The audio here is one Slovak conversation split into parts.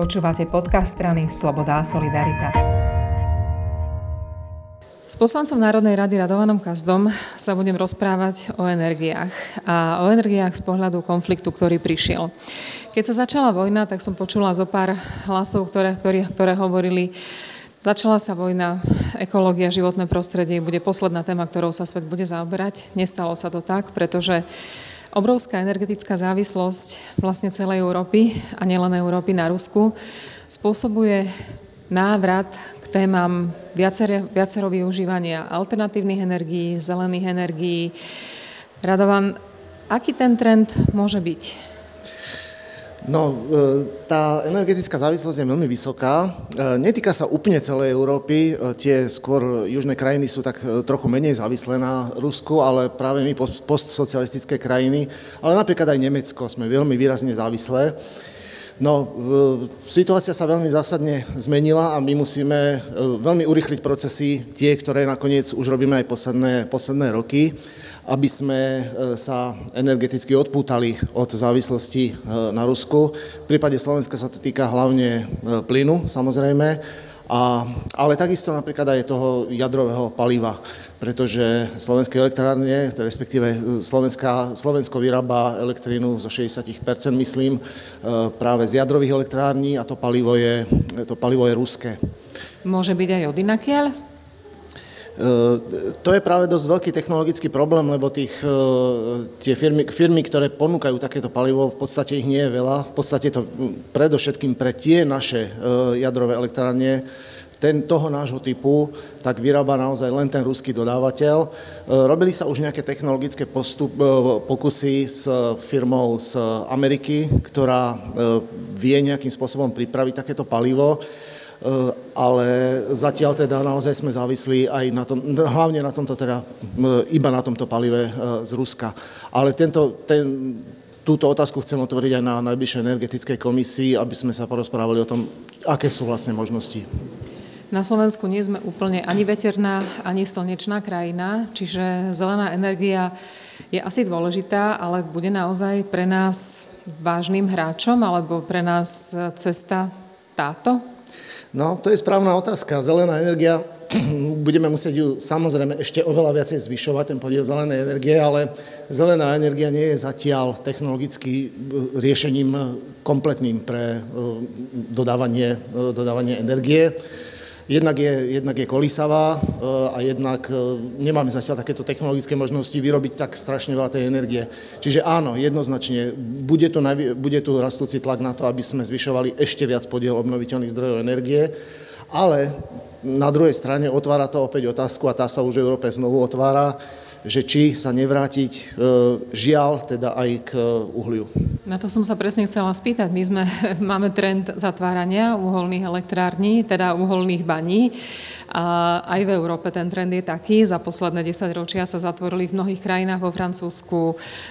Počúvate podcast strany Sloboda a Solidarita. S poslancom Národnej rady Radovanom Kazdom sa budem rozprávať o energiách a o energiách z pohľadu konfliktu, ktorý prišiel. Keď sa začala vojna, tak som počula zo pár hlasov, ktoré, ktoré, ktoré hovorili, Začala sa vojna, ekológia, životné prostredie bude posledná téma, ktorou sa svet bude zaoberať. Nestalo sa to tak, pretože Obrovská energetická závislosť vlastne celej Európy a nielen Európy na Rusku spôsobuje návrat k témam viacero, viacero využívania alternatívnych energií, zelených energií. Radovan, aký ten trend môže byť? No, e, tá energetická závislosť je veľmi vysoká. E, netýka sa úplne celej Európy. E, tie skôr južné krajiny sú tak trochu menej závislé na Rusku, ale práve my postsocialistické krajiny, ale napríklad aj Nemecko sme veľmi výrazne závislé. No, situácia sa veľmi zásadne zmenila a my musíme veľmi urychliť procesy, tie, ktoré nakoniec už robíme aj posledné, posledné roky aby sme e, sa energeticky odpútali od závislosti e, na Rusku. V prípade Slovenska sa to týka hlavne e, plynu, samozrejme, a, ale takisto napríklad aj toho jadrového paliva, pretože slovenské elektrárne, respektíve Slovenská, Slovensko vyrába elektrínu zo 60%, myslím, práve z jadrových elektrární a to palivo je, to palivo je ruské. Môže byť aj od inakiaľ? E, to je práve dosť veľký technologický problém, lebo tých, e, tie firmy, firmy, ktoré ponúkajú takéto palivo, v podstate ich nie je veľa. V podstate to predovšetkým pre tie naše e, jadrové elektrárne, ten, toho nášho typu, tak vyrába naozaj len ten ruský dodávateľ. Robili sa už nejaké technologické postup, pokusy s firmou z Ameriky, ktorá vie nejakým spôsobom pripraviť takéto palivo. Eh, ale zatiaľ teda naozaj sme závislí aj na tom, hlavne na tomto teda, iba na tomto palive eh, z Ruska. Ale tento, ten, túto otázku chcem otvoriť aj na najbližšej energetickej komisii, aby sme sa porozprávali o tom, aké sú vlastne možnosti. Na Slovensku nie sme úplne ani veterná, ani slnečná krajina, čiže zelená energia je asi dôležitá, ale bude naozaj pre nás vážnym hráčom, alebo pre nás cesta táto? No, to je správna otázka. Zelená energia, budeme musieť ju samozrejme ešte oveľa viacej zvyšovať, ten podiel zelenej energie, ale zelená energia nie je zatiaľ technologicky e, riešením kompletným pre e, dodávanie, e, dodávanie energie. Jednak je, jednak je kolísavá eh, a jednak eh, nemáme zatiaľ takéto technologické možnosti vyrobiť tak strašne veľa tej energie. Čiže áno, jednoznačne, bude tu, bude tu rastúci tlak na to, aby sme zvyšovali ešte viac podiel obnoviteľných zdrojov energie, ale na druhej strane otvára to opäť otázku, a tá sa už v Európe znovu otvára, že či sa nevrátiť e, žiaľ teda aj k uhliu. Na to som sa presne chcela spýtať. My sme, máme trend zatvárania uholných elektrární, teda uholných baní. A aj v Európe ten trend je taký. Za posledné 10 ročia sa zatvorili v mnohých krajinách, vo Francúzsku,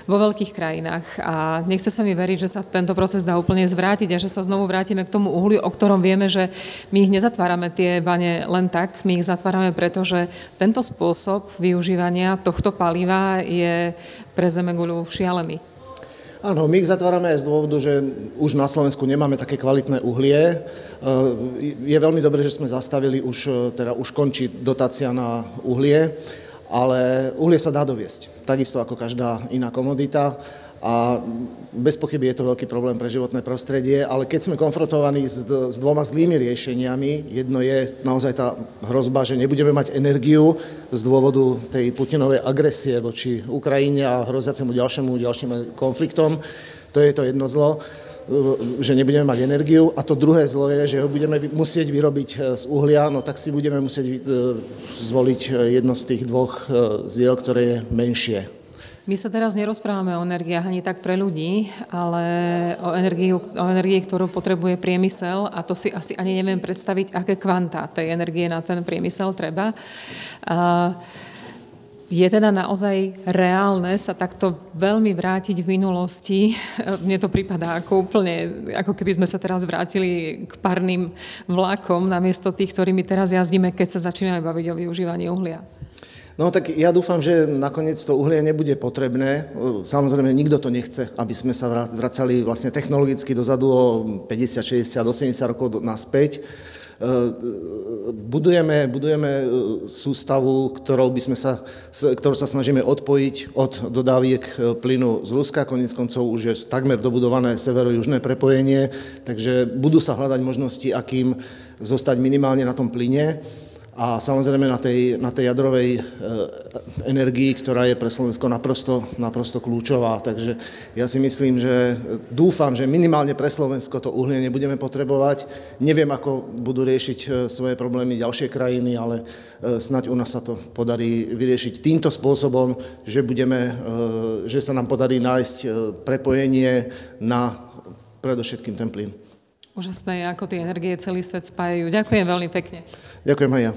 vo veľkých krajinách. A nechce sa mi veriť, že sa tento proces dá úplne zvrátiť a že sa znovu vrátime k tomu uhliu, o ktorom vieme, že my ich nezatvárame tie bane len tak, my ich zatvárame preto, že tento spôsob využívania tohto paliva je pre Zemeguľu šialený. Áno, my ich zatvárame aj z dôvodu, že už na Slovensku nemáme také kvalitné uhlie. Je veľmi dobré, že sme zastavili, už, teda už končí dotácia na uhlie, ale uhlie sa dá doviesť, takisto ako každá iná komodita a bez pochyby je to veľký problém pre životné prostredie, ale keď sme konfrontovaní s, s dvoma zlými riešeniami, jedno je naozaj tá hrozba, že nebudeme mať energiu z dôvodu tej Putinovej agresie voči Ukrajine a hroziacemu ďalšiemu, ďalším konfliktom, to je to jedno zlo, že nebudeme mať energiu a to druhé zlo je, že ho budeme musieť vyrobiť e, z uhlia, no tak si budeme musieť e, zvoliť e, jedno z tých dvoch ziel, ktoré je menšie. My sa teraz nerozprávame o energiách ani tak pre ľudí, ale o energii, o energii, ktorú potrebuje priemysel a to si asi ani neviem predstaviť, aké kvantá tej energie na ten priemysel treba. Je teda naozaj reálne sa takto veľmi vrátiť v minulosti? Mne to prípada ako úplne, ako keby sme sa teraz vrátili k parným vlakom namiesto tých, ktorými teraz jazdíme, keď sa začíname baviť o využívaní uhlia. No tak ja dúfam, že nakoniec to uhlie nebude potrebné. Samozrejme, nikto to nechce, aby sme sa vracali vlastne technologicky dozadu o 50, 60, 80 rokov naspäť. Budujeme, budujeme sústavu, ktorou, by sme sa, ktorou sa snažíme odpojiť od dodáviek plynu z Ruska. Konec koncov už je takmer dobudované severo-južné prepojenie, takže budú sa hľadať možnosti, akým zostať minimálne na tom plyne a samozrejme na tej, na tej jadrovej e, energii, ktorá je pre Slovensko naprosto, naprosto kľúčová. Takže ja si myslím, že dúfam, že minimálne pre Slovensko to uhlie nebudeme potrebovať. Neviem, ako budú riešiť e, svoje problémy ďalšie krajiny, ale e, snať u nás sa to podarí vyriešiť týmto spôsobom, že, budeme, že sa nám podarí nájsť prepojenie na predovšetkým ten plyn. Úžasné ako tie energie celý svet spájajú. Ďakujem veľmi pekne. Ďakujem aj ja.